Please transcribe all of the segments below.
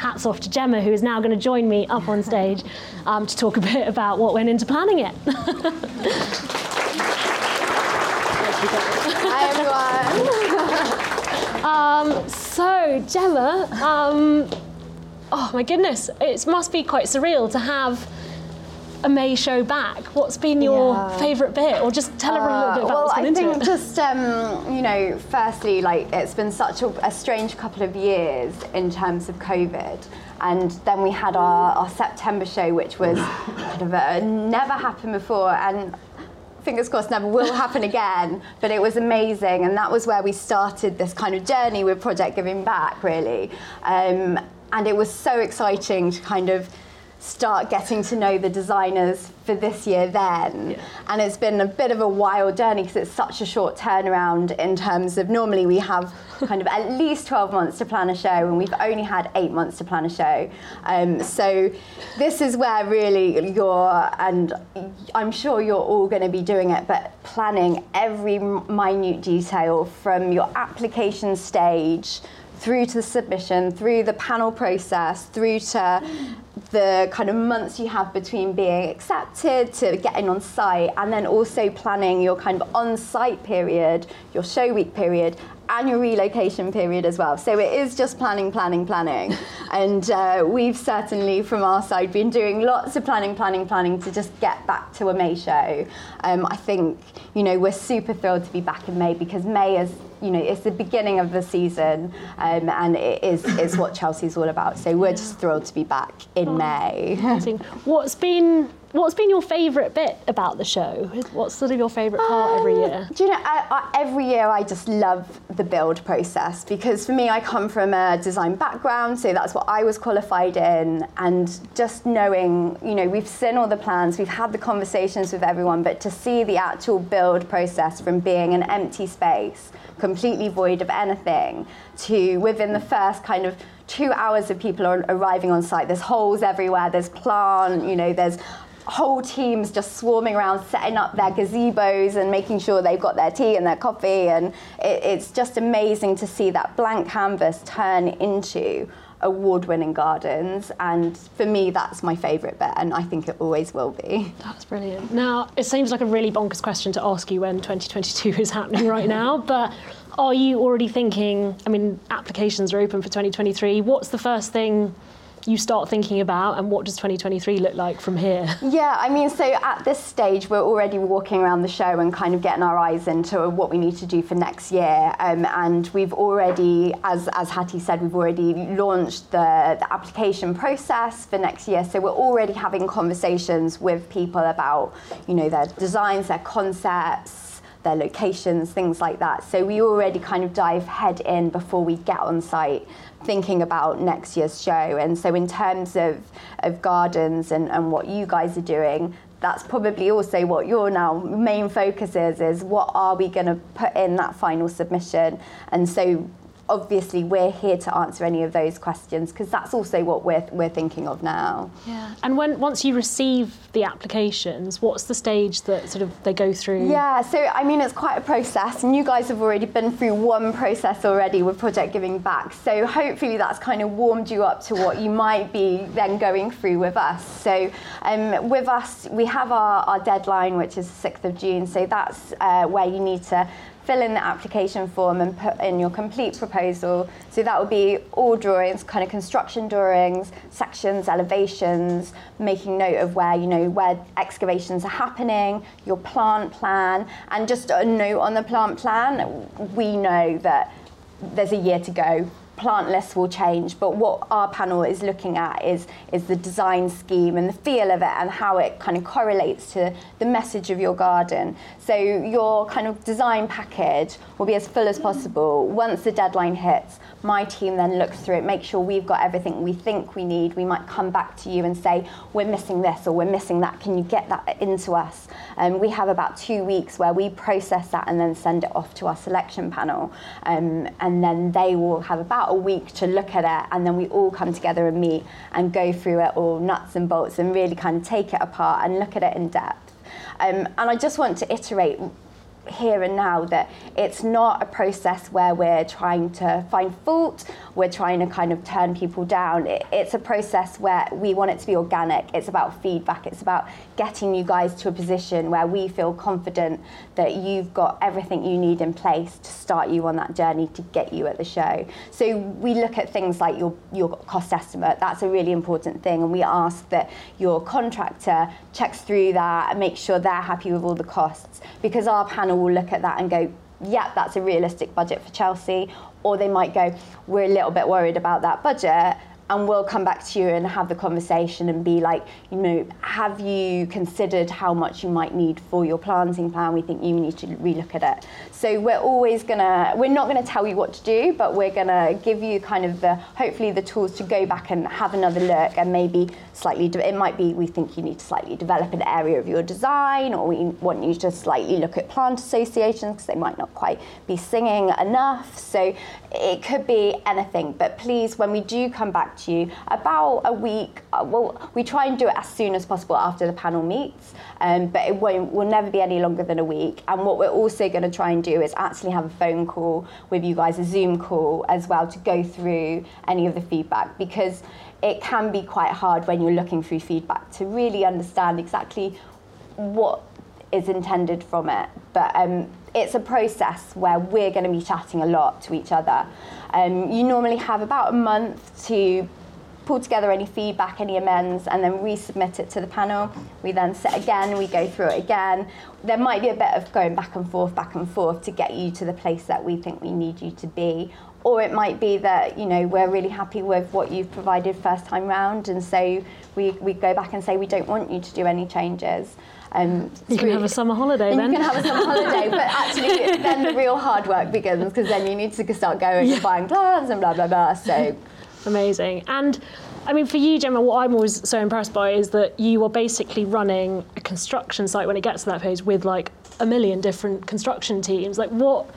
hats off to Gemma, who is now going to join me up on stage um, to talk a bit about what went into planning it. Hi everyone. um, so Gemma, um, oh my goodness, it must be quite surreal to have a May show back. What's been your yeah. favourite bit, or just tell everyone a little bit about uh, well, what's it? Well, I think just um, you know, firstly, like it's been such a, a, strange couple of years in terms of COVID, and then we had our, our September show, which was kind of a, never happened before, and fingers crossed never will happen again but it was amazing and that was where we started this kind of journey with project giving back really um, and it was so exciting to kind of start getting to know the designers for this year then. Yeah. And it's been a bit of a wild journey because it's such a short turnaround in terms of normally we have kind of at least 12 months to plan a show and we've only had eight months to plan a show. Um, so this is where really you're, and I'm sure you're all going to be doing it, but planning every minute detail from your application stage through to the submission, through the panel process, through to the kind of months you have between being accepted to getting on site, and then also planning your kind of on site period, your show week period, and your relocation period as well. So it is just planning, planning, planning. and uh, we've certainly, from our side, been doing lots of planning, planning, planning to just get back to a May show. Um, I think, you know, we're super thrilled to be back in May because May is you know, it's the beginning of the season, um, and it is is what Chelsea's all about. So we're just thrilled to be back in oh, May. What's been What's been your favourite bit about the show? What's sort of your favourite part um, every year? Do you know, I, I, every year I just love the build process because for me, I come from a design background, so that's what I was qualified in. And just knowing, you know, we've seen all the plans, we've had the conversations with everyone, but to see the actual build process from being an empty space, completely void of anything, to within the first kind of two hours of people are arriving on site. There's holes everywhere, there's plant, you know, there's whole teams just swarming around setting up their gazebos and making sure they've got their tea and their coffee and it, it's just amazing to see that blank canvas turn into award-winning gardens and for me that's my favourite bit and I think it always will be. That's brilliant. Now it seems like a really bonkers question to ask you when 2022 is happening right now but are you already thinking I mean applications are open for 2023 what's the first thing you start thinking about and what does 2023 look like from here? Yeah, I mean, so at this stage, we're already walking around the show and kind of getting our eyes into what we need to do for next year. Um, and we've already, as, as Hattie said, we've already launched the, the application process for next year. So we're already having conversations with people about, you know, their designs, their concepts, their locations, things like that. So we already kind of dive head in before we get on site thinking about next year's show. And so, in terms of, of gardens and, and what you guys are doing, that's probably also what your now main focus is is what are we going to put in that final submission and so obviously we're here to answer any of those questions because that's also what we're, we're thinking of now. Yeah. And when once you receive the applications, what's the stage that sort of they go through? Yeah, so I mean it's quite a process and you guys have already been through one process already with Project Giving Back. So hopefully that's kind of warmed you up to what you might be then going through with us. So um, with us, we have our, our deadline, which is the 6th of June. So that's uh, where you need to fill in the application form and put in your complete proposal. So that would be all drawings, kind of construction drawings, sections, elevations, making note of where, you know, where excavations are happening, your plant plan, and just a note on the plant plan, we know that there's a year to go plant lists will change, but what our panel is looking at is, is the design scheme and the feel of it and how it kind of correlates to the message of your garden. So your kind of design package will be as full as possible. Once the deadline hits, my team then looks through it, make sure we've got everything we think we need. We might come back to you and say, we're missing this or we're missing that. Can you get that into us? Um, we have about two weeks where we process that and then send it off to our selection panel. Um, and then they will have about a week to look at it. And then we all come together and meet and go through it all nuts and bolts and really kind of take it apart and look at it in depth. Um, and I just want to iterate here and now that it's not a process where we're trying to find fault, we're trying to kind of turn people down. It, it's a process where we want it to be organic. It's about feedback. It's about getting you guys to a position where we feel confident that you've got everything you need in place to start you on that journey to get you at the show. So we look at things like your, your cost estimate. That's a really important thing. And we ask that your contractor checks through that and make sure they're happy with all the costs because our panel will look at that and go, yeah, that's a realistic budget for Chelsea. Or they might go, we're a little bit worried about that budget and we'll come back to you and have the conversation and be like, you know, have you considered how much you might need for your planting plan? We think you need to relook at it. So we're always gonna, we're not gonna tell you what to do, but we're gonna give you kind of the, hopefully the tools to go back and have another look and maybe slightly, it might be we think you need to slightly develop an area of your design or we want you to slightly look at plant associations because they might not quite be singing enough. So it could be anything, but please, when we do come back to you about a week. Uh, well, we try and do it as soon as possible after the panel meets, um, but it won't will never be any longer than a week. And what we're also to try and do is actually have a phone call with you guys, a Zoom call as well, to go through any of the feedback because it can be quite hard when you're looking through feedback to really understand exactly what is intended from it. But um, it's a process where we're going to be chatting a lot to each other. Um, you normally have about a month to pull together any feedback, any amends, and then resubmit it to the panel. We then sit again, we go through it again. There might be a bit of going back and forth, back and forth to get you to the place that we think we need you to be. Or it might be that, you know, we're really happy with what you've provided first time round, and so we, we go back and say we don't want you to do any changes. Um, you can have a summer holiday then. You can have a summer holiday, but actually then the real hard work begins because then you need to start going yeah. and buying plants and blah blah blah. So Amazing. And I mean, for you, Gemma, what I'm always so impressed by is that you are basically running a construction site when it gets to that phase with like a million different construction teams. Like, what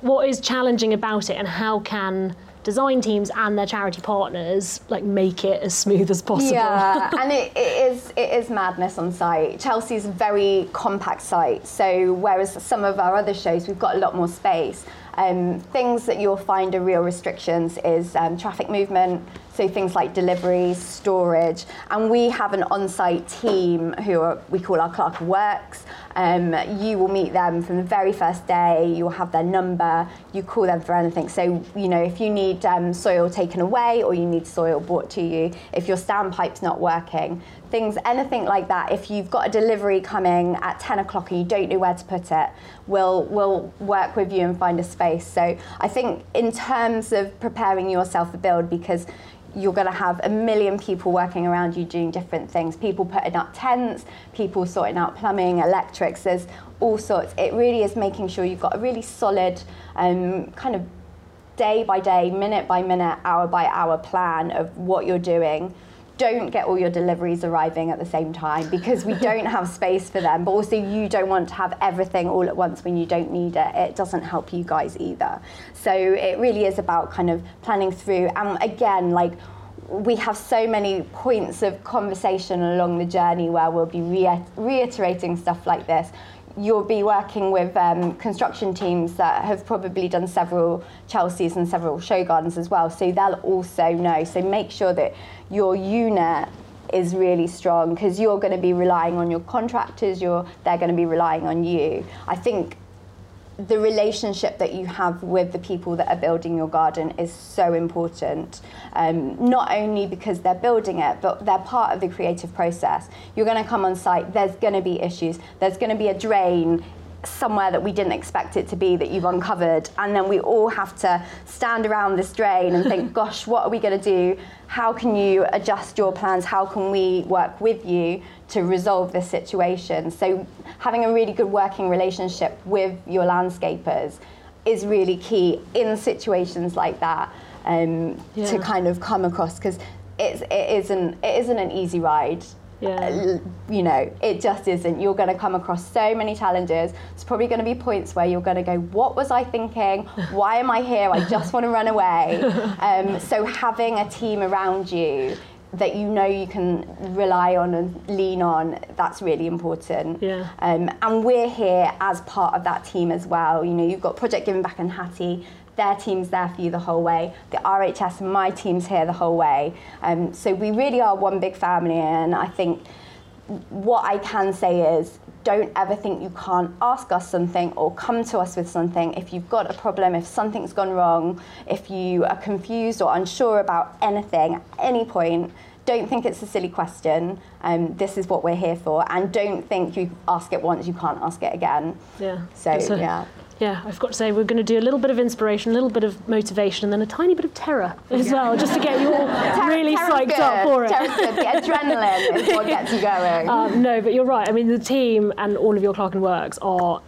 what is challenging about it, and how can design teams and their charity partners like make it as smooth as possible. Yeah, and it, it is it is madness on site. Chelsea's a very compact site, so whereas some of our other shows we've got a lot more space. Um, things that you'll find are real restrictions is um, traffic movement, so things like deliveries, storage, and we have an on-site team who are, we call our clerk works. Um, you will meet them from the very first day. You'll have their number. You call them for anything. So you know if you need um, soil taken away or you need soil brought to you, if your standpipe's not working, things, anything like that. If you've got a delivery coming at 10 o'clock and you don't know where to put it, we'll, we'll work with you and find a space. So I think in terms of preparing yourself for build, because you're going to have a million people working around you doing different things people putting up tents people sorting out plumbing there's all sorts it really is making sure you've got a really solid um, kind of day by day minute by minute hour by hour plan of what you're doing don't get all your deliveries arriving at the same time because we don't have space for them. But also, you don't want to have everything all at once when you don't need it. It doesn't help you guys either. So it really is about kind of planning through. And again, like we have so many points of conversation along the journey where we'll be reiterating stuff like this you'll be working with um, construction teams that have probably done several Chelseas and several show gardens as well, so they'll also know. So make sure that your unit is really strong because you're going to be relying on your contractors. You're they're going to be relying on you. I think the relationship that you have with the people that are building your garden is so important. Um, not only because they're building it, but they're part of the creative process. You're going to come on site, there's going to be issues. There's going to be a drain somewhere that we didn't expect it to be that you've uncovered and then we all have to stand around this drain and think gosh what are we going to do how can you adjust your plans how can we work with you to resolve this situation so having a really good working relationship with your landscapers is really key in situations like that um, yeah. to kind of come across because it's, it isn't it isn't an easy ride yeah. Uh, you know, it just isn't. You're going to come across so many challenges. It's probably going to be points where you're going to go, What was I thinking? Why am I here? I just want to run away. Um, so, having a team around you that you know you can rely on and lean on, that's really important. Yeah. Um, and we're here as part of that team as well. You know, you've got Project Giving Back and Hattie. Their team's there for you the whole way. The RHS and my team's here the whole way. Um, so we really are one big family, and I think what I can say is don't ever think you can't ask us something or come to us with something if you've got a problem, if something's gone wrong, if you are confused or unsure about anything at any point. Don't think it's a silly question. Um, this is what we're here for, and don't think you ask it once, you can't ask it again. Yeah. So So- yeah. Yeah, I've got to say, we're going to do a little bit of inspiration, a little bit of motivation, and then a tiny bit of terror as well, just to get you all really psyched good. up for it. Terror's good. Adrenaline is what gets you going. Um, no, but you're right. I mean, the team and all of your clerk of works are.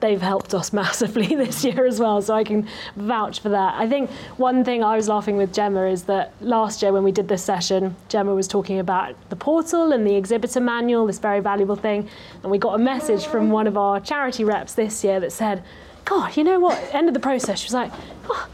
They've helped us massively this year as well, so I can vouch for that. I think one thing I was laughing with Gemma is that last year when we did this session, Gemma was talking about the portal and the exhibitor manual, this very valuable thing, and we got a message from one of our charity reps this year that said, "God, you know what?" End of the process, she was like, oh,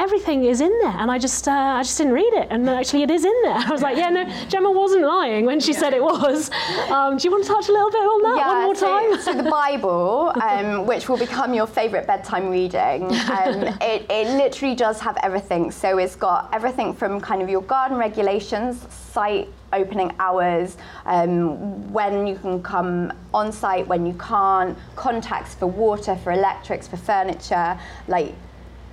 everything is in there and I just uh, I just didn't read it and actually it is in there. I was like, yeah, no, Gemma wasn't lying when she said it was. Um, do you want to touch a little bit on that one more so, time? so the Bible, um, which will become your favourite bedtime reading, um, it, it literally does have everything. So it's got everything from kind of your garden regulations, site opening hours, um, when you can come on site, when you can't, contacts for water, for electrics, for furniture, like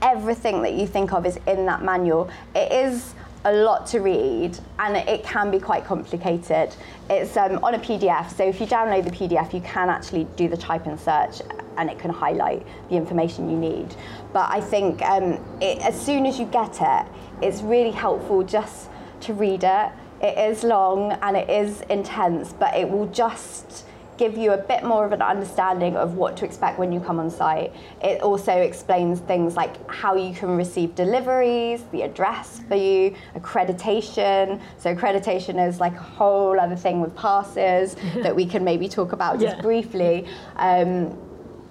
everything that you think of is in that manual. It is a lot to read and it can be quite complicated. It's um, on a PDF, so if you download the PDF, you can actually do the type and search and it can highlight the information you need. But I think um, it, as soon as you get it, it's really helpful just to read it. It is long and it is intense, but it will just give you a bit more of an understanding of what to expect when you come on site. It also explains things like how you can receive deliveries, the address for you, accreditation. So accreditation is like a whole other thing with passes that we can maybe talk about just Yeah. briefly. Um,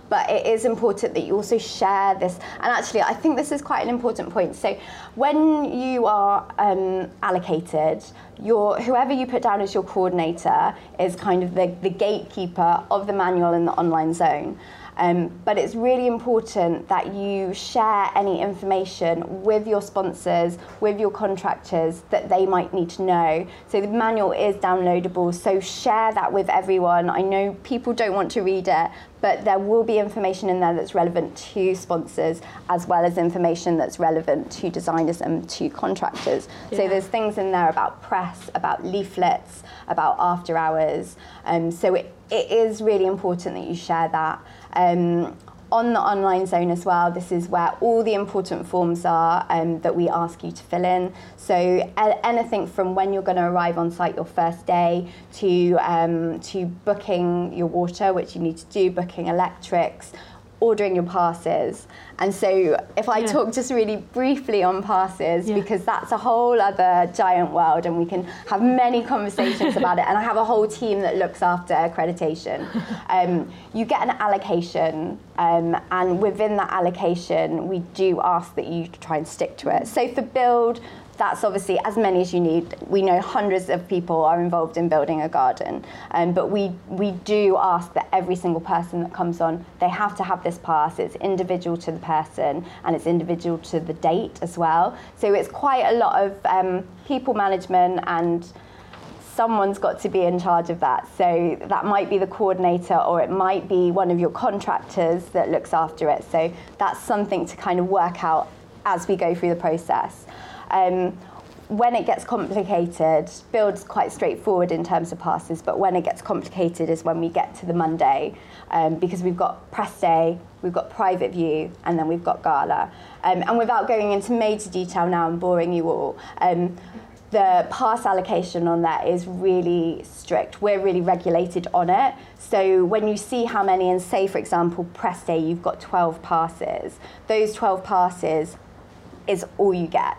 but it is important that you also share this. And actually, I think this is quite an important point. So, when you are um, allocated, your whoever you put down as your coordinator is kind of the, the gatekeeper of the manual in the online zone. Um, but it's really important that you share any information with your sponsors, with your contractors that they might need to know. So the manual is downloadable, so share that with everyone. I know people don't want to read it, but there will be information in there that's relevant to sponsors as well as information that's relevant to designers and to contractors. So there's things in there about press, about leaflets, about after hours. Um, so it, it is really important that you share that. Um, on the online zone as well, this is where all the important forms are um, that we ask you to fill in. So anything from when you're going to arrive on site your first day to um, to booking your water, which you need to do, booking electrics, ordering your passes. And so if I Yeah. talk just really briefly on passes, Yeah. because that's a whole other giant world and we can have many conversations about it. And I have a whole team that looks after accreditation. Um, you get an allocation, um, and within that allocation, we do ask that you try and stick to it. So for build, that's obviously as many as you need. We know hundreds of people are involved in building a garden, um, but we, we do ask that every single person that comes on, they have to have this pass. It's individual to the person and it's individual to the date as well. So it's quite a lot of um, people management and someone's got to be in charge of that. So that might be the coordinator or it might be one of your contractors that looks after it. So that's something to kind of work out as we go through the process. Um, when it gets complicated, build's quite straightforward in terms of passes, but when it gets complicated is when we get to the Monday um, because we've got press day, we've got private view, and then we've got gala. Um, and without going into major detail now and boring you all, um, the pass allocation on that is really strict. We're really regulated on it. So when you see how many, and say for example, press day, you've got 12 passes, those 12 passes is all you get.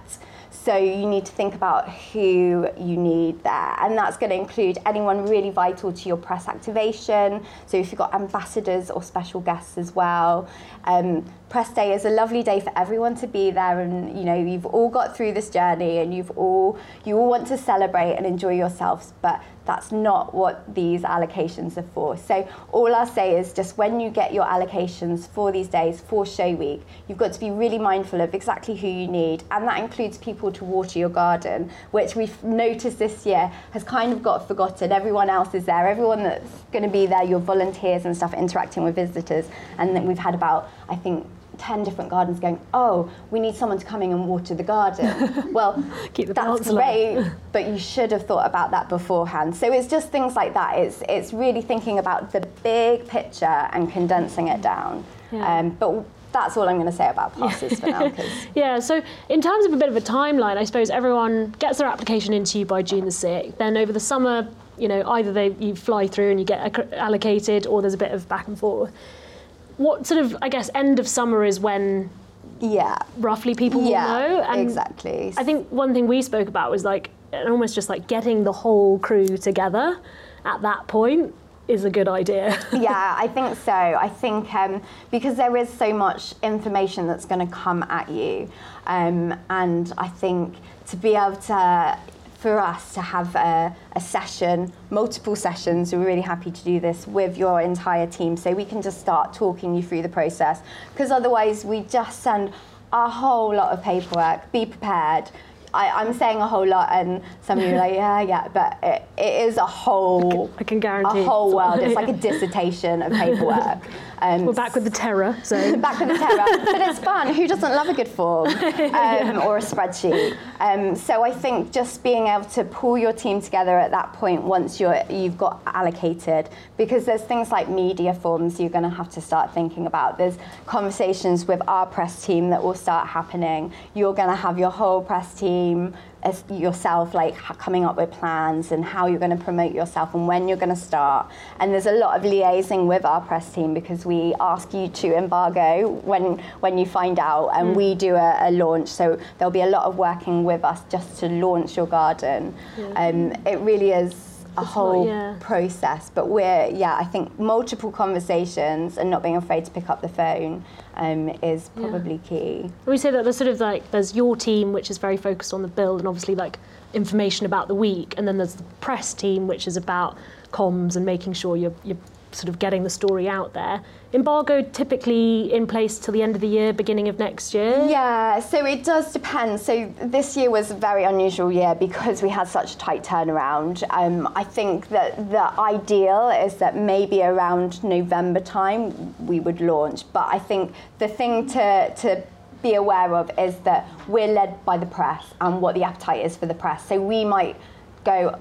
So you need to think about who you need there. And that's going to include anyone really vital to your press activation. So if you've got ambassadors or special guests as well. Um, press day is a lovely day for everyone to be there and you know you've all got through this journey and you've all you all want to celebrate and enjoy yourselves but that's not what these allocations are for. So all I'll say is just when you get your allocations for these days for show week, you've got to be really mindful of exactly who you need and that includes people to water your garden, which we've noticed this year has kind of got forgotten. Everyone else is there, everyone that's going to be there, your volunteers and stuff interacting with visitors and then we've had about I think 10 different gardens going, oh, we need someone to come in and water the garden. well, that's great, but you should have thought about that beforehand. So it's just things like that. It's, it's really thinking about the big picture and condensing it down. Yeah. Um, but that's all I'm going to say about passes for now. yeah, so in terms of a bit of a timeline, I suppose everyone gets their application into you by June the 6th. Then over the summer, you know, either they, you fly through and you get allocated or there's a bit of back and forth what sort of I guess end of summer is when yeah roughly people yeah, will know and exactly I think one thing we spoke about was like almost just like getting the whole crew together at that point is a good idea. yeah, I think so. I think um, because there is so much information that's going to come at you, um, and I think to be able to for us to have a, a, session, multiple sessions, we're really happy to do this with your entire team so we can just start talking you through the process. Because otherwise, we just send a whole lot of paperwork, be prepared. I, am saying a whole lot, and some of you are like, yeah, yeah, but it, it is a whole. I can guarantee. A whole world. It's like a dissertation of paperwork. Um, We're back with the terror, so back with the terror. but it's fun. Who doesn't love a good form um, yeah. or a spreadsheet? Um, so I think just being able to pull your team together at that point once you're you've got allocated, because there's things like media forms you're going to have to start thinking about. There's conversations with our press team that will start happening. You're going to have your whole press team as yourself like coming up with plans and how you're going to promote yourself and when you're going to start and there's a lot of liaising with our press team because we ask you to embargo when when you find out and mm. we do a, a, launch so there'll be a lot of working with us just to launch your garden yeah. um, it really is a whole not, yeah. process. But we're, yeah, I think multiple conversations and not being afraid to pick up the phone um, is probably yeah. key. We say that there's sort of like, there's your team, which is very focused on the build and obviously like information about the week. And then there's the press team, which is about comms and making sure you're, you're sort of getting the story out there. Embargo typically in place till the end of the year, beginning of next year? Yeah, so it does depend. So this year was a very unusual year because we had such a tight turnaround. Um, I think that the ideal is that maybe around November time we would launch. But I think the thing to, to be aware of is that we're led by the press and what the appetite is for the press. So we might go,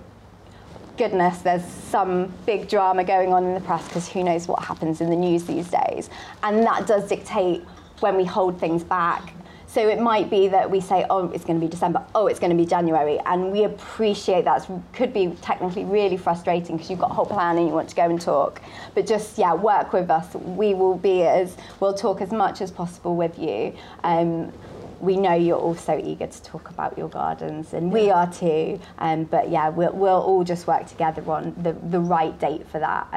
goodness, there's some big drama going on in the press because who knows what happens in the news these days. And that does dictate when we hold things back. So it might be that we say, oh, it's going to be December, oh, it's going to be January. And we appreciate that. Could be technically really frustrating because you've got a whole plan and you want to go and talk. But just, yeah, work with us. We will be as, we'll talk as much as possible with you. Um, we know you're also eager to talk about your gardens, and we are too. Um, but yeah, we'll, we'll all just work together on the, the right date for that.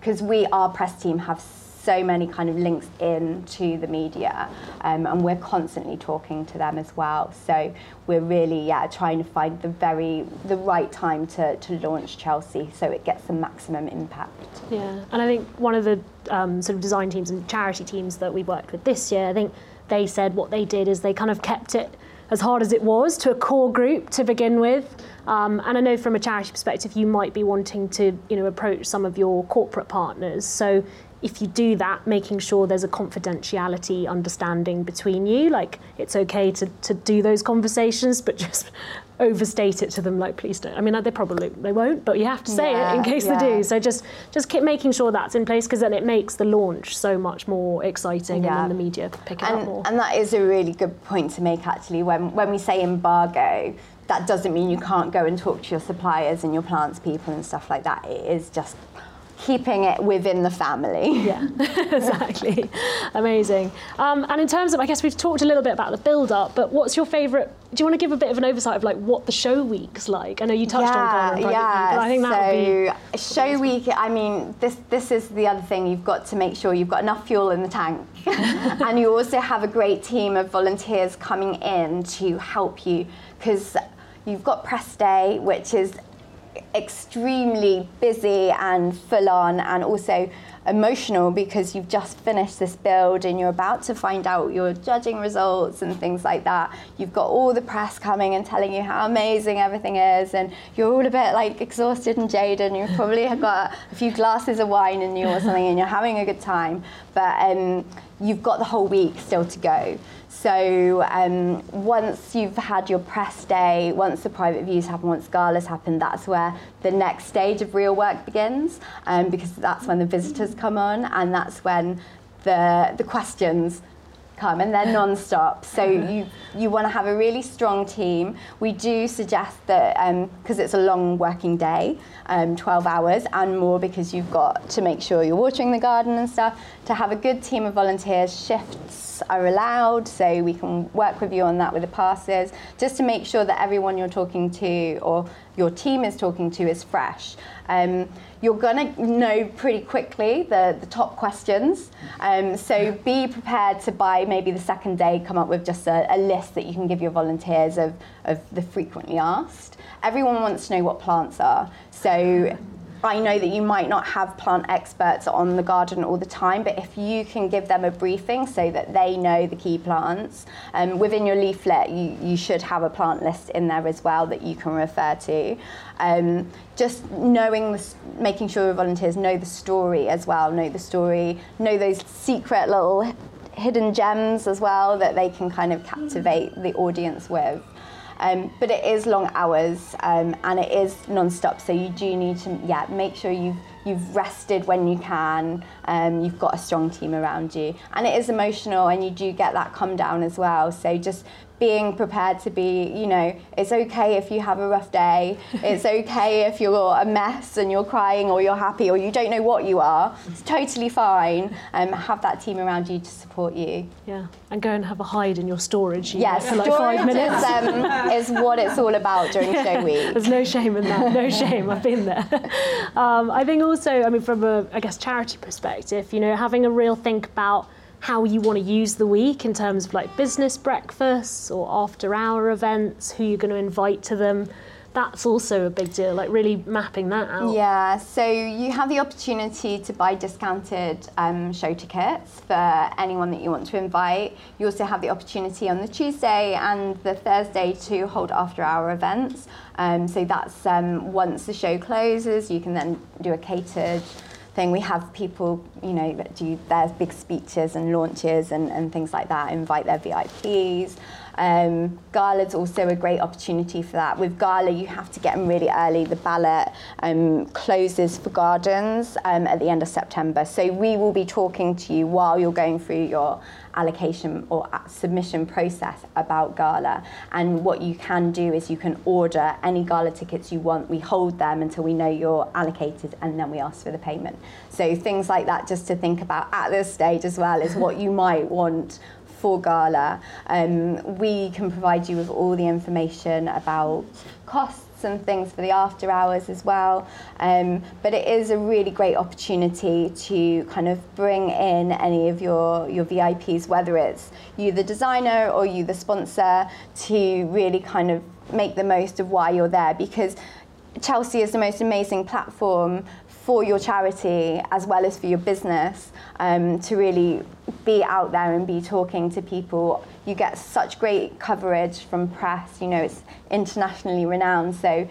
Because um, we, our press team, have so many kind of links in to the media, um, and we're constantly talking to them as well. So we're really, yeah, trying to find the very the right time to, to launch Chelsea, so it gets the maximum impact. Yeah, and I think one of the um, sort of design teams and charity teams that we worked with this year, I think they said what they did is they kind of kept it as hard as it was to a core group to begin with. Um, and I know from a charity perspective, you might be wanting to, you know, approach some of your corporate partners. So if you do that, making sure there's a confidentiality understanding between you, like it's okay to, to do those conversations, but just overstate it to them like please don't. I mean they probably they won't but you have to say yeah, it in case yeah. they do. so just just keep making sure that's in place because then it makes the launch so much more exciting yeah. and then the media pick it and, up more. and that is a really good point to make actually. When when we say embargo that doesn't mean you can't go and talk to your suppliers and your plants people and stuff like that. It is just keeping it within the family. Yeah, exactly. Amazing. Um, and in terms of, I guess we've talked a little bit about the build up, but what's your favourite? Do you want to give a bit of an oversight of like what the show week's like? I know you touched on Gala and yeah. View, but I think that so would be show week. I mean, this this is the other thing. You've got to make sure you've got enough fuel in the tank, and you also have a great team of volunteers coming in to help you because you've got press day, which is extremely busy and full on, and also emotional because you've just finished this build and you're about to find out your judging results and things like that. You've got all the press coming and telling you how amazing everything is, and you're all a bit like exhausted and jaded, and you've probably got a few glasses of wine in you or something, and you're having a good time. But um, you've got the whole week still to go. So um, once you've had your press day, once the private views happen, once galas happen, that's where the next stage of real work begins, um, because that's when the visitors come on, and that's when the the questions come and they're non-stop. So you you want to have a really strong team. We do suggest that because um, it's a long working day um, 12 hours and more because you've got to make sure you're watering the garden and stuff. To have a good team of volunteers shifts are allowed so we can work with you on that with the passes. Just to make sure that everyone you're talking to or your team is talking to is fresh. Um, you're going to know pretty quickly the, the top questions. Um, so be prepared to, by maybe the second day, come up with just a, a, list that you can give your volunteers of, of the frequently asked. Everyone wants to know what plants are. So I know that you might not have plant experts on the garden all the time, but if you can give them a briefing so that they know the key plants, um, within your leaflet, you, you should have a plant list in there as well that you can refer to. Um, just knowing, the, making sure your volunteers know the story as well, know the story, know those secret little hidden gems as well that they can kind of captivate the audience with. Um, but it is long hours um, and it is non-stop, so you do need to yeah make sure you've you've rested when you can. Um, you've got a strong team around you, and it is emotional, and you do get that come down as well. So just being prepared to be, you know, it's okay if you have a rough day. It's okay if you're a mess and you're crying or you're happy or you don't know what you are. It's totally fine. Um, have that team around you to support you. Yeah, and go and have a hide in your storage. Yes, for like five minutes. Is, um, is what it's all about during yeah, show week. There's no shame in that. No shame. I've been there. Um, I think also, I mean, from a, I guess, charity perspective, you know, having a real think about how you want to use the week in terms of like business breakfasts or after hour events, who you're going to invite to them. That's also a big deal, like really mapping that out. Yeah, so you have the opportunity to buy discounted um, show tickets for anyone that you want to invite. You also have the opportunity on the Tuesday and the Thursday to hold after hour events. Um, so that's um, once the show closes, you can then do a catered thing. We have people, you know, do their big speeches and launches and, and things like that, invite their VIPs. Um, is also a great opportunity for that. With Gala, you have to get them really early. The ballot um, closes for gardens um, at the end of September. So we will be talking to you while you're going through your allocation or submission process about Gala. And what you can do is you can order any Gala tickets you want. We hold them until we know you're allocated and then we ask for the payment. So things like that just to think about at this stage as well is what you might want for Gala. Um, we can provide you with all the information about costs and things for the after hours as well. Um, but it is a really great opportunity to kind of bring in any of your, your VIPs, whether it's you, the designer, or you, the sponsor, to really kind of make the most of why you're there because Chelsea is the most amazing platform for your charity as well as for your business um, to really be out there and be talking to people. You get such great coverage from press, you know, it's internationally renowned. So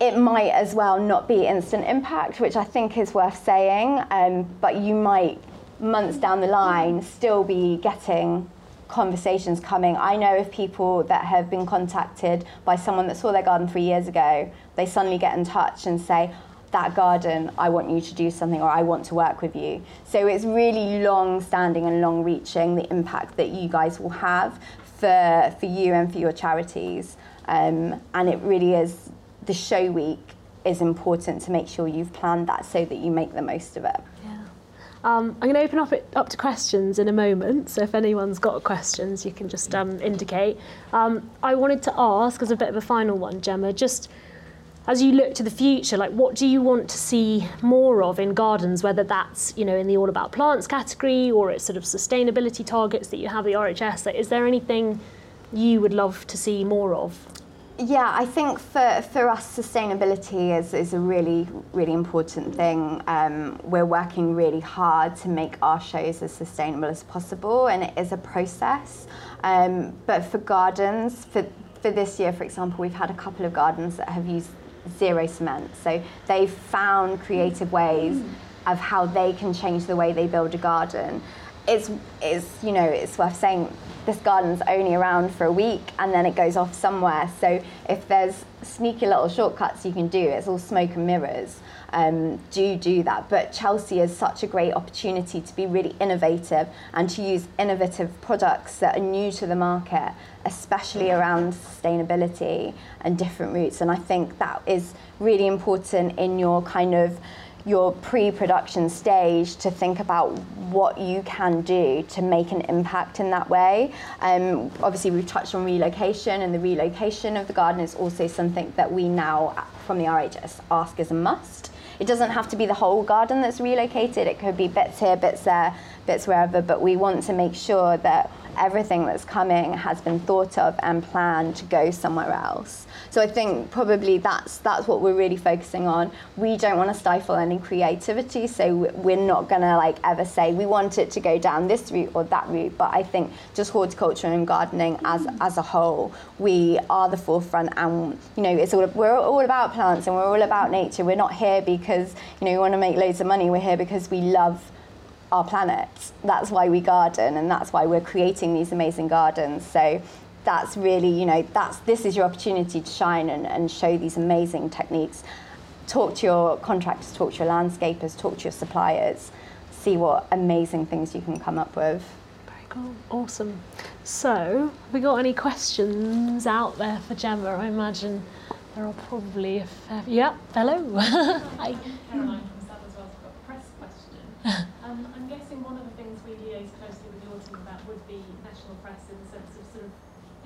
it might as well not be instant impact, which I think is worth saying, um, but you might months down the line still be getting conversations coming. I know of people that have been contacted by someone that saw their garden three years ago. They suddenly get in touch and say, that garden, I want you to do something or I want to work with you. So it's really long standing and long reaching the impact that you guys will have for, for you and for your charities. Um, and it really is the show week is important to make sure you've planned that so that you make the most of it. Um, I'm going to open up it up to questions in a moment. So if anyone's got questions, you can just um, indicate. Um, I wanted to ask, as a bit of a final one, Gemma, just as you look to the future, like what do you want to see more of in gardens? Whether that's you know in the all about plants category or it's sort of sustainability targets that you have the RHS. Like, is there anything you would love to see more of? Yeah, I think for, for us, sustainability is, is a really, really important thing. Um, we're working really hard to make our shows as sustainable as possible, and it is a process. Um, but for gardens, for, for this year, for example, we've had a couple of gardens that have used zero cement. So they've found creative ways mm. of how they can change the way they build a garden. It's, it's you know, it's worth saying this garden's only around for a week and then it goes off somewhere. So if there's sneaky little shortcuts you can do, it's all smoke and mirrors. Um, do do that. But Chelsea is such a great opportunity to be really innovative and to use innovative products that are new to the market, especially around sustainability and different routes. And I think that is really important in your kind of your pre-production stage to think about what you can do to make an impact in that way. Um, obviously, we've touched on relocation, and the relocation of the garden is also something that we now, from the RHS, ask as a must. It doesn't have to be the whole garden that's relocated. It could be bits here, bits there, bits wherever. But we want to make sure that everything that's coming has been thought of and planned to go somewhere else. So I think probably that's that's what we're really focusing on. We don't want to stifle any creativity, so we're not going to like ever say we want it to go down this route or that route. But I think just horticulture and gardening as as a whole, we are the forefront, and you know it's all we're all about plants and we're all about nature. We're not here because you know we want to make loads of money. We're here because we love our planet. That's why we garden, and that's why we're creating these amazing gardens. So that's really, you know, that's this is your opportunity to shine and, and show these amazing techniques. Talk to your contractors, talk to your landscapers, talk to your suppliers, see what amazing things you can come up with. Very cool. Awesome. So, have we got any questions out there for Gemma? I imagine there are probably a fair. Yeah, hello. Hi. Caroline from Stab as well. I've got a press question. Um, I'm guessing one of the things we liaise closely with your team about would be national press in the sense of sort of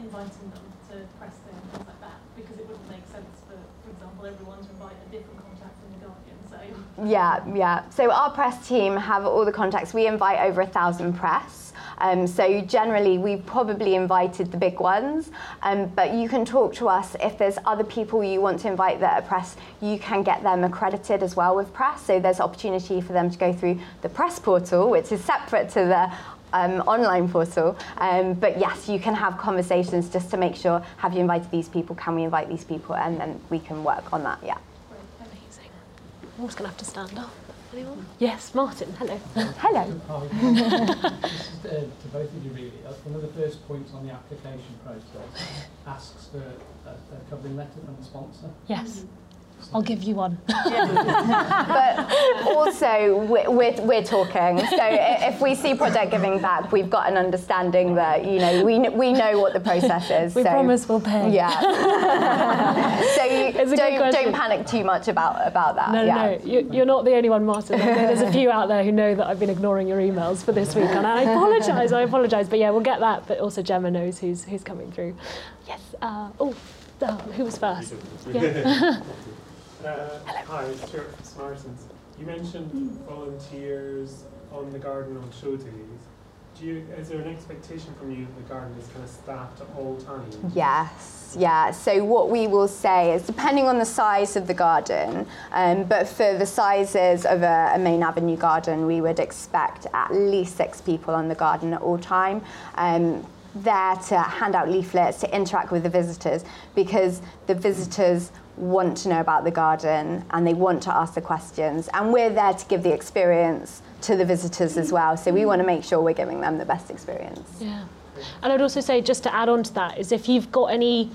inviting them to press and things like that, because it wouldn't make sense for, for example, everyone to invite a different contact in the Guardian. So Yeah, yeah. So our press team have all the contacts. We invite over a thousand press. Um, so generally, we've probably invited the big ones, um, but you can talk to us if there's other people you want to invite that are press. You can get them accredited as well with press. So there's opportunity for them to go through the press portal, which is separate to the um, online portal. Um, but yes, you can have conversations just to make sure: have you invited these people? Can we invite these people? And then we can work on that. Yeah. Amazing. I'm just going to have to stand up. Anyone? Yes, Martin. Hello. Hello. this is uh, to both of you really. Uh, one of the first points on the application process asks for a, a covering letter from the sponsor. Yes. I'll give you one. but also we're, we're, we're talking. So if we see Project Giving Back, we've got an understanding that you know we we know what the process is. We so, promise we'll pay. Yeah. so you It's a don't question. don't panic too much about about that. No, no, yeah. no. You, you're not the only one, Martin. There's a few out there who know that I've been ignoring your emails for this week, and I apologise. I apologise. But yeah, we'll get that. But also, Gemma knows who's who's coming through. Yes. Uh, oh, uh, who was first? Yeah. Uh, hi, Stuart from Samaritans. You mentioned volunteers on the garden on show days. Do you, is there an expectation from you that the garden is kind of staffed at all times? Yes, yeah. So what we will say is, depending on the size of the garden, um, but for the sizes of a, a main avenue garden, we would expect at least six people on the garden at all time. Um, there to hand out leaflets, to interact with the visitors, because the visitors want to know about the garden and they want to ask the questions, and we're there to give the experience to the visitors as well. So we want to make sure we're giving them the best experience. Yeah. And I'd also say, just to add on to that, is if you've got any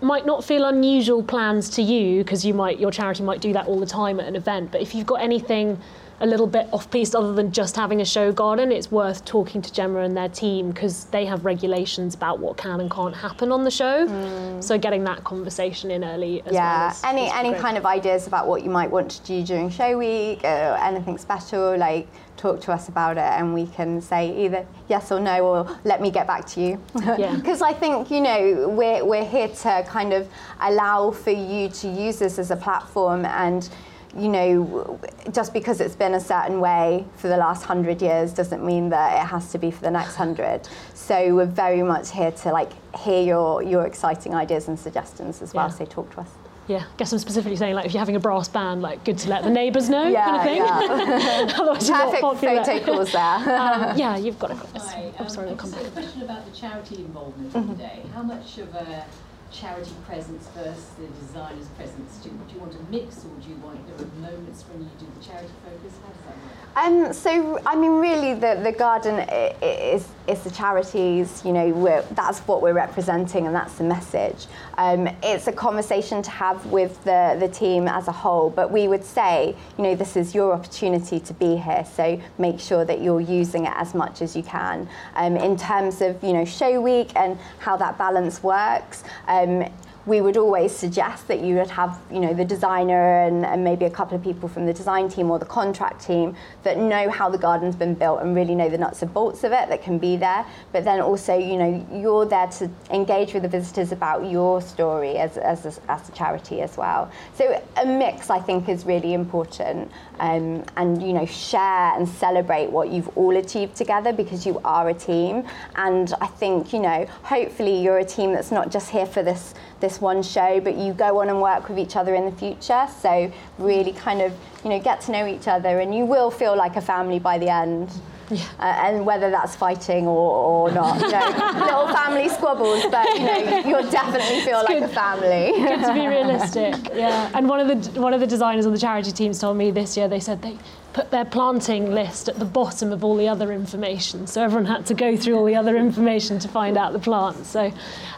might not feel unusual plans to you because you might your charity might do that all the time at an event but if you've got anything a little bit off piece other than just having a show garden, it's worth talking to Gemma and their team because they have regulations about what can and can't happen on the show. Mm. So getting that conversation in early as well. yeah, is- any any great. kind of ideas about what you might want to do during show week or anything special, like talk to us about it and we can say either yes or no or let me get back to you. Yeah. Because I think, you know, we're, we're here to kind of allow for you to use this as a platform and you know, just because it's been a certain way for the last hundred years doesn't mean that it has to be for the next hundred. So we're very much here to like hear your, your exciting ideas and suggestions as well. Yeah. So talk to us. Yeah, I guess I'm specifically saying like if you're having a brass band, like good to let the neighbours know Yeah, kind of thing. yeah. Otherwise you're not popular. photo calls there. Um, yeah, you've got a question. Hi, I'm um, sorry, I'll come back. a question about the charity involvement Mm-hmm. of the day. How much of a charity presence versus the designer's presence? Do, do you want a mix or do you want, there are moments when you do the charity focus? How does that work? Um, so, I mean, really, the, the garden is, is the charities, you know, that's what we're representing and that's the message. Um, it's a conversation to have with the, the team as a whole, but we would say, you know, this is your opportunity to be here, so make sure that you're using it as much as you can. Um, in terms of, you know, show week and how that balance works, um, we would always suggest that you would have, you know, the designer and, and maybe a couple of people from the design team or the contract team that know how the garden's been built and really know the nuts and bolts of it that can be there. But then also, you know, you're there to engage with the visitors about your story as, as, a, as a charity as well. So a mix, I think, is really important. Um, and, you know, share and celebrate what you've all achieved together because you are a team. And I think, you know, hopefully you're a team that's not just here for this this one show, but you go on and work with each other in the future. So really kind of, you know, get to know each other and you will feel like a family by the end. Uh, and whether that's fighting or, or not, you know, little family squabbles, but you know, you'll definitely feel like a family. Good to be realistic. Yeah, and one of the one of the designers on the charity teams told me this year they said they put their planting list at the bottom of all the other information, so everyone had to go through all the other information to find out the plants. So,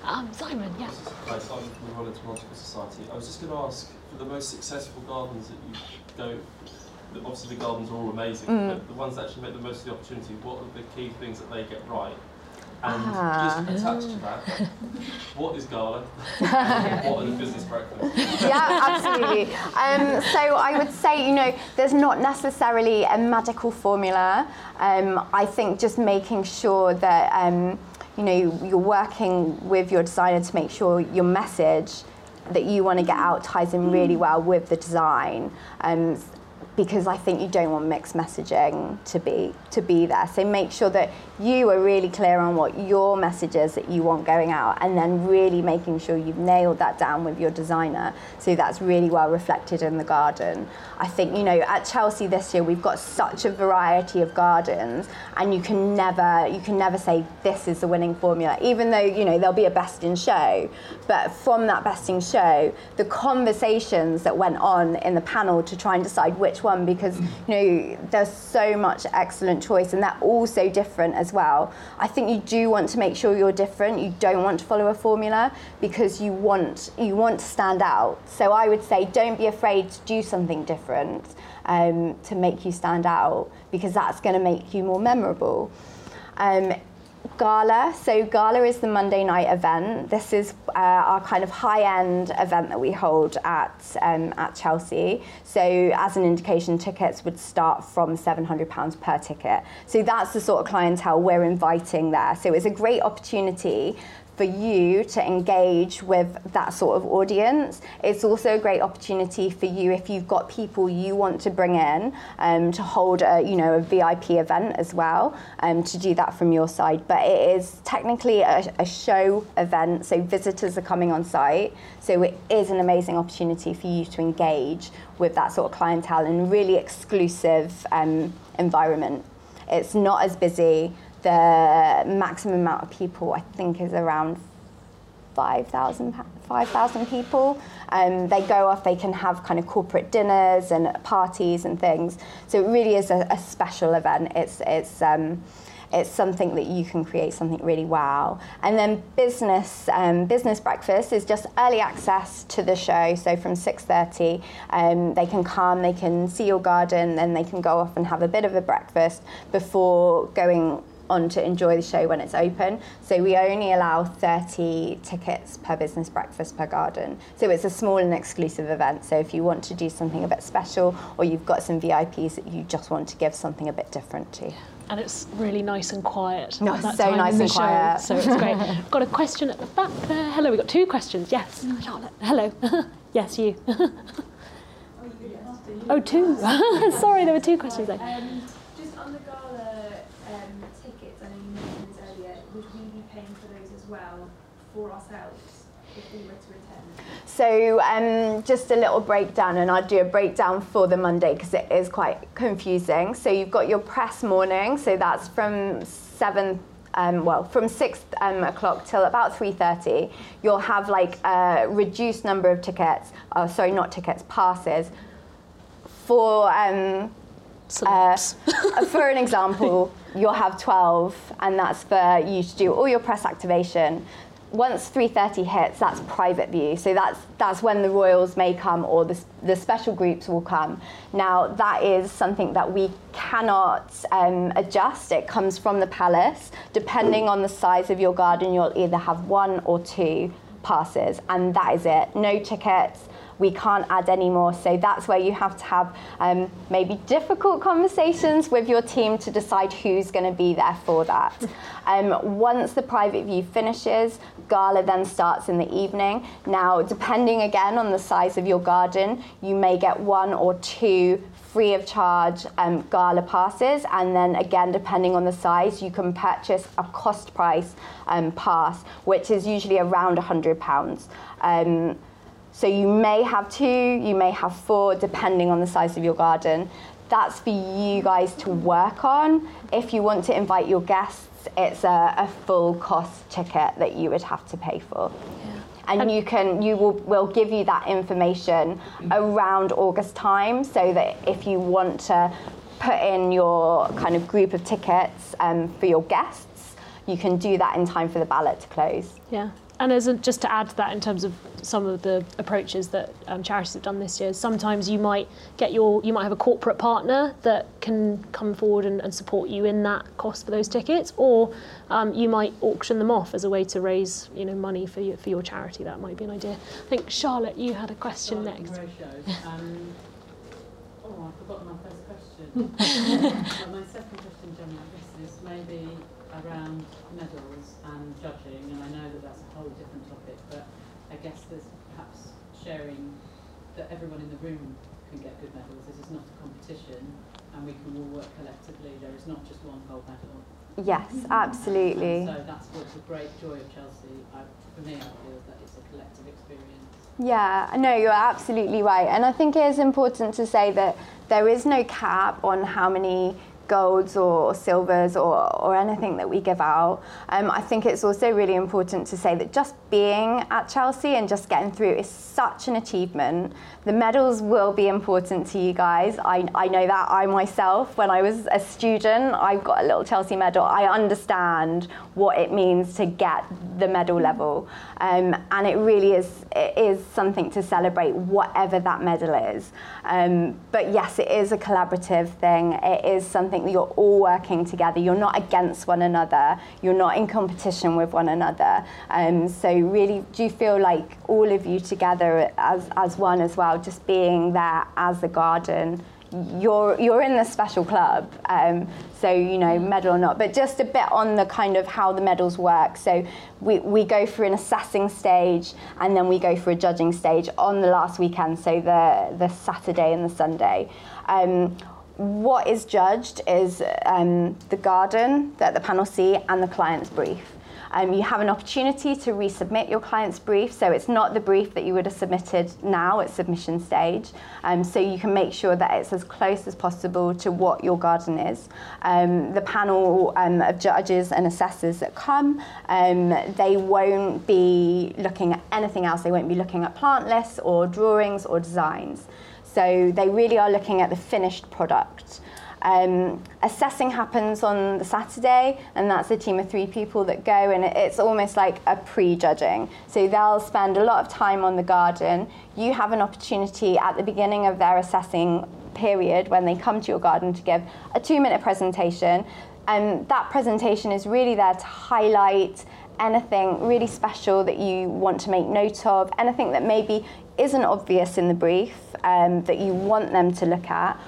um, Simon, yeah. Hi, Simon from the Royal Entomological Society. I was just going to ask, for the most successful gardens that you go, the- obviously the gardens are all amazing, Mm. but the ones that actually make the most of the opportunity, what are the key things that they get right? And Ah. just attached to that, what is Gala? And what are the business breakfasts? yeah, absolutely. Um, so I would say, you know, there's not necessarily a magical formula. Um, I think just making sure that, um, you know, you're working with your designer to make sure your message that you want to get out ties in really well with the design. Um, because I think you don't want mixed messaging to be to be there. So make sure that you are really clear on what your message is that you want going out, and then really making sure you've nailed that down with your designer, so that's really well reflected in the garden. I think you know at Chelsea this year we've got such a variety of gardens, and you can never you can never say this is the winning formula, even though you know there'll be a best in show, but from that best in show, the conversations that went on in the panel to try and decide which one because you know there's so much excellent choice and they're all so different as well. I think you do want to make sure you're different. You don't want to follow a formula because you want you want to stand out. So i would say don't be afraid to do something different um, to make you stand out because that's going to make you more memorable. Um, Gala. So Gala is the Monday night event. This is uh, our kind of high-end event that we hold at um, at Chelsea. So as an indication, tickets would start from £700 per ticket. So that's the sort of clientele we're inviting there. So it's a great opportunity for you to engage with that sort of audience. It's also a great opportunity for you if you've got people you want to bring in um, to hold a you know a VIP event as well um, to do that from your side. But it is technically a, a show event, so visitors are coming on site. So it is an amazing opportunity for you to engage with that sort of clientele in a really exclusive um, environment. It's not as busy. The maximum amount of people, I think, is around 5,000 pa- 5,000 people. Um, they go off, they can have kind of corporate dinners and parties and things. So it really is a, a special event. It's, it's, um, it's something that you can create something really wow. And then business um, business breakfast is just early access to the show. So from 6:30, um, they can come, they can see your garden, then they can go off and have a bit of a breakfast before going on to enjoy the show when it's open. So we only allow 30 tickets per business breakfast per garden. So it's a small and exclusive event. So if you want to do something a bit special or you've got some VIPs that you just want to give something a bit different to. And it's really nice and quiet. No, at that so nice and show, quiet. So it's great. got a question at the back there. Hello, we've got two questions. Yes, Charlotte. Hello. yes, you. oh, oh two. Sorry, there were two questions there. For ourselves if we were to attend? So um, just a little breakdown, and I'll do a breakdown for the Monday because it is quite confusing. So you've got your press morning, so that's from seven. Um, well, from six um, o'clock till about three thirty, you'll have like a reduced number of tickets. Oh, sorry, not tickets, passes. For um, uh, for an example, you'll have 12, and that's for you to do all your press activation. Once 3:30 hits, that's private view. So that's that's when the royals may come, or the, the special groups will come. Now that is something that we cannot um, adjust. It comes from the palace. Depending on the size of your garden, you'll either have one or two passes, and that is it. No tickets we can't add any more. So that's where you have to have um, maybe difficult conversations with your team to decide who's going to be there for that. Um, once the private view finishes, gala then starts in the evening. Now, depending again on the size of your garden, you may get one or two free of charge um, gala passes, and then again, depending on the size, you can purchase a cost price um, pass, which is usually around £100. Um, so you may have two, you may have four, depending on the size of your garden. That's for you guys to work on. If you want to invite your guests, it's a, a full cost ticket that you would have to pay for. And you can, you will, will give you that information around August time so that if you want to put in your kind of group of tickets um, for your guests, you can do that in time for the ballot to close. Yeah. And as a, just to add to that, in terms of some of the approaches that um, charities have done this year, sometimes you might get your, you might have a corporate partner that can come forward and, and support you in that cost for those tickets, or um, you might auction them off as a way to raise, you know, money for your, for your charity. That might be an idea. I think Charlotte, you had a question Charlotte next. Um, oh, I forgot my first question. my second question, Gemma, I guess is maybe around medals and judging, and I know that that's a whole different topic, but I guess there's perhaps sharing that everyone in the room can get good medals. This is not a competition, and we can all work collectively. There is not just one gold medal. Yes, absolutely. And so that's what's the great joy of Chelsea. I, for me, I feel that it's a collective experience. Yeah, no, you're absolutely right. And I think it is important to say that there is no cap on how many golds or silvers or, or anything that we give out. Um, I think it's also really important to say that just being at Chelsea and just getting through is such an achievement. The medals will be important to you guys. I, I know that I myself, when I was a student, I got a little Chelsea medal. I understand what it means to get the medal level. Um, and it really is, it is something to celebrate, whatever that medal is. Um, but yes, it is a collaborative thing. It is something that you're all working together. You're not against one another. You're not in competition with one another. Um, so really, do you feel like all of you together as, as one as well, just being there as the garden, you're you're in the special club, um, so you know medal or not. But just a bit on the kind of how the medals work. So we, we go through an assessing stage, and then we go through a judging stage on the last weekend. So the the Saturday and the Sunday. Um, what is judged is um, the garden that the panel see and the client's brief. Um, you have an opportunity to resubmit your client's brief, so it's not the brief that you would have submitted now at submission stage. Um, so you can make sure that it's as close as possible to what your garden is. Um, the panel um, of judges and assessors that come, um, they won't be looking at anything else. They won't be looking at plant lists or drawings or designs. So they really are looking at the finished product. Um, assessing happens on the Saturday, and that's a team of three people that go, and it's almost like a pre judging. So they'll spend a lot of time on the garden. You have an opportunity at the beginning of their assessing period when they come to your garden to give a two minute presentation. And that presentation is really there to highlight anything really special that you want to make note of, anything that maybe isn't obvious in the brief um, that you want them to look at,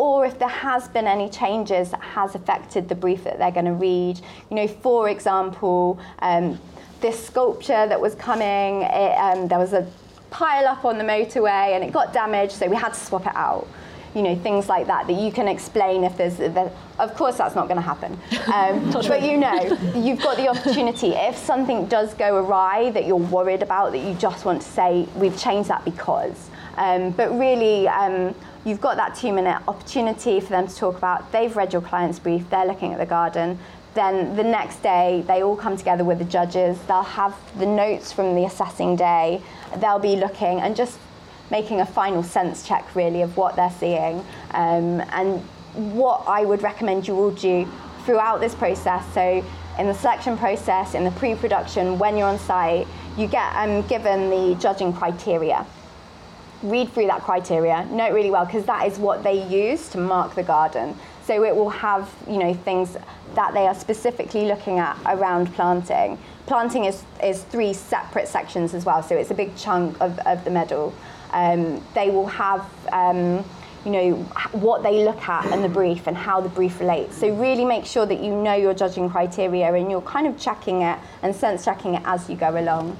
or if there has been any changes that has affected the brief that they're going to read. You know, for example, um, this sculpture that was coming, it, um, there was a pile up on the motorway and it got damaged, so we had to swap it out. You know, things like that that you can explain if there's. There, of course, that's not going to happen. Um, but you know, you've got the opportunity. If something does go awry that you're worried about, that you just want to say, we've changed that because. Um, but really, um, you've got that two minute opportunity for them to talk about. They've read your client's brief, they're looking at the garden. Then the next day, they all come together with the judges. They'll have the notes from the assessing day. They'll be looking and just making a final sense check, really, of what they're seeing. Um, and what I would recommend you all do throughout this process. So, in the selection process, in the pre production, when you're on site, you get um, given the judging criteria read through that criteria, know it really well because that is what they use to mark the garden. So it will have, you know, things that they are specifically looking at around planting. Planting is, is three separate sections as well, so it's a big chunk of, of the medal. Um, they will have, um, you know, what they look at in the brief and how the brief relates. So really make sure that you know your judging criteria and you're kind of checking it and sense checking it as you go along.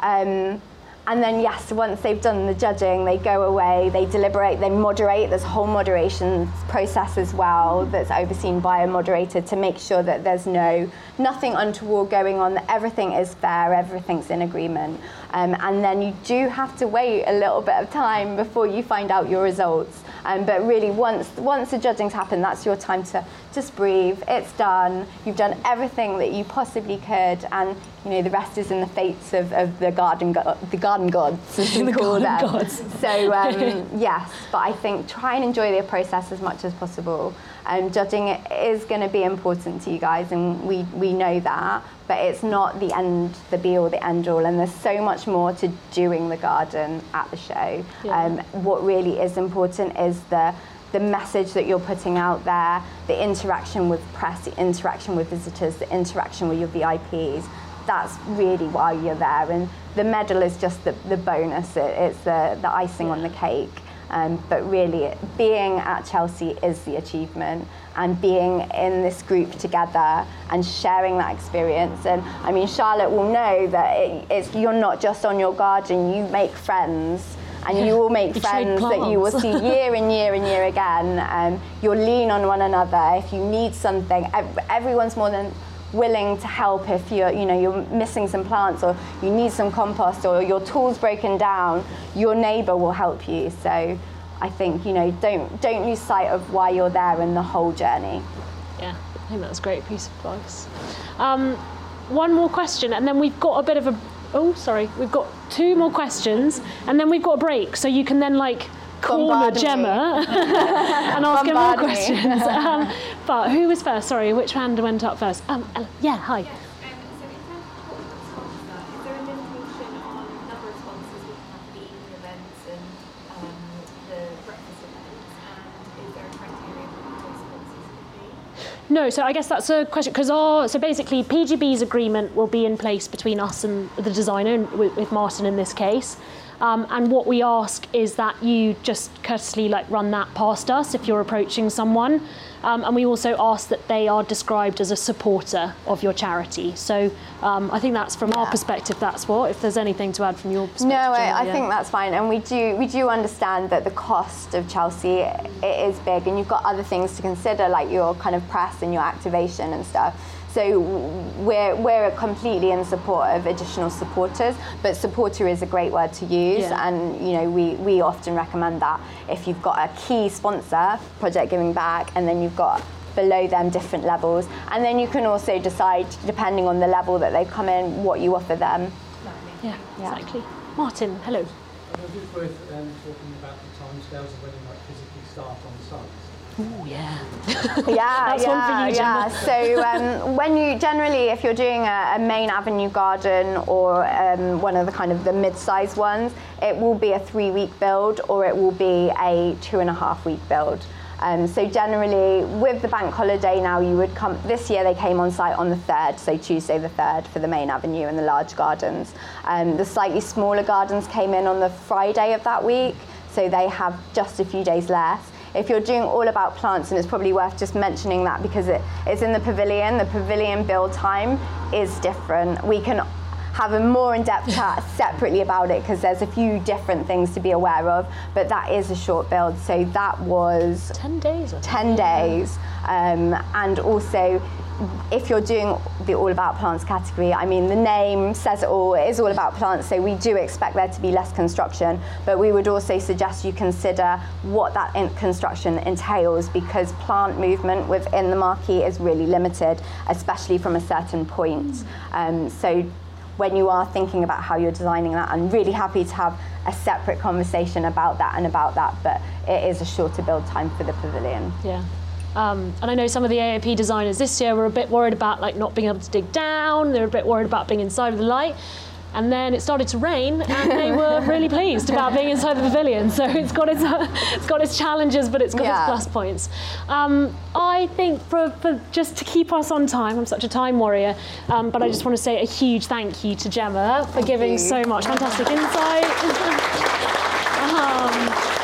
Um, and then, yes, once they've done the judging, they go away, they deliberate, they moderate. There's a whole moderation process as well that's overseen by a moderator to make sure that there's no nothing untoward going on, that everything is fair, everything's in agreement. Um, and then you do have to wait a little bit of time before you find out your results. Um, but really, once once the judging's happened, that's your time to just breathe. It's done. You've done everything that you possibly could, and you know the rest is in the fates of, of the garden go- the garden gods, as we The call garden them. gods. So um, yes, but I think try and enjoy the process as much as possible. Um, judging it is going to be important to you guys, and we we know that. But it's not the end, the be all, the end all, and there's so much more to doing the garden at the show. Yeah. Um, what really is important is the the message that you're putting out there, the interaction with press, the interaction with visitors, the interaction with your VIPs. That's really why you're there, and the medal is just the, the bonus. It, it's the, the icing on the cake. Um, but really, being at Chelsea is the achievement, and being in this group together and sharing that experience. And I mean, Charlotte will know that it, it's, you're not just on your garden; you make friends, and you will make friends that you will see year and year and year again. Um, you'll lean on one another if you need something. Everyone's more than willing to help if you're, you know, you're missing some plants or you need some compost or your tool's broken down. Your neighbour will help you. So I think you know, don't don't lose sight of why you're there and the whole journey. Yeah, I think that's a great piece of advice. Um, one more question, and then we've got a bit of a. Oh, sorry, we've got two more questions, and then we've got a break, so you can then like corner Bombard. Gemma and ask her more questions. um, but who was first? Sorry, which hand went up first? Um, yeah, hi. Yes, um, so in terms of corporate sponsor, is there a limitation on number of sponsors we can have for the evening events and um, the breakfast events? And is there a criteria for who those sponsors could be? No, so I guess that's a question because our so basically PGB's agreement will be in place between us and the designer, with, with Martin in this case. Um, and what we ask is that you just courteously like run that past us if you're approaching someone. Um, and we also ask that they are described as a supporter of your charity. So um, I think that's from our perspective. That's what. If there's anything to add from your perspective, No, I, I yeah. think that's fine, and we do we do understand that the cost of Chelsea it is big, and you've got other things to consider like your kind of press and your activation and stuff. So we're we're completely in support of additional supporters, but supporter is a great word to use, Yeah. and you know we we often recommend that if you've got a key sponsor, Project Giving Back, and then you've got below them different levels, and then you can also decide depending on the level that they've come in what you offer them. Yeah, Yeah. exactly. Martin, hello. I think it's worth um, talking about the timescales of when you might physically start on site. Oh yeah. yeah, That's one yeah, for you, yeah. So um, when you generally, if you're doing a, a main avenue garden or um, one of the kind of the mid-sized ones, it will be a three-week build or it will be a two and a half week build. Um, so generally, with the bank holiday now, you would come. This year they came on site on the third, so Tuesday the third for the main avenue and the large gardens. Um, the slightly smaller gardens came in on the Friday of that week, so they have just a few days less. If you're doing all about plants, and it's probably worth just mentioning that because it, it's in the pavilion, the pavilion build time is different. We can have a more in-depth chat separately about it because there's a few different things to be aware of, but that is a short build. So that was Ten days. 10 days. Um, and also, if you're doing the All About Plants category, I mean, the name says it all, it is all about plants, so we do expect there to be less construction, but we would also suggest you consider what that in- construction entails because plant movement within the marquee is really limited, especially from a certain point. Um, so when you are thinking about how you're designing that, I'm really happy to have a separate conversation about that and about that, but it is a shorter build time for the pavilion. Yeah. Um, and I know some of the AAP designers this year were a bit worried about like not being able to dig down. They were a bit worried about being inside of the light. And then it started to rain, and they were really pleased about being inside the pavilion. So it's got its it's got its challenges, but it's got Yeah. its plus points. Um, I think for, for just to keep us on time, I'm such a time warrior. Um, but I just want to say a huge thank you to Gemma for giving you. so much fantastic insight. um,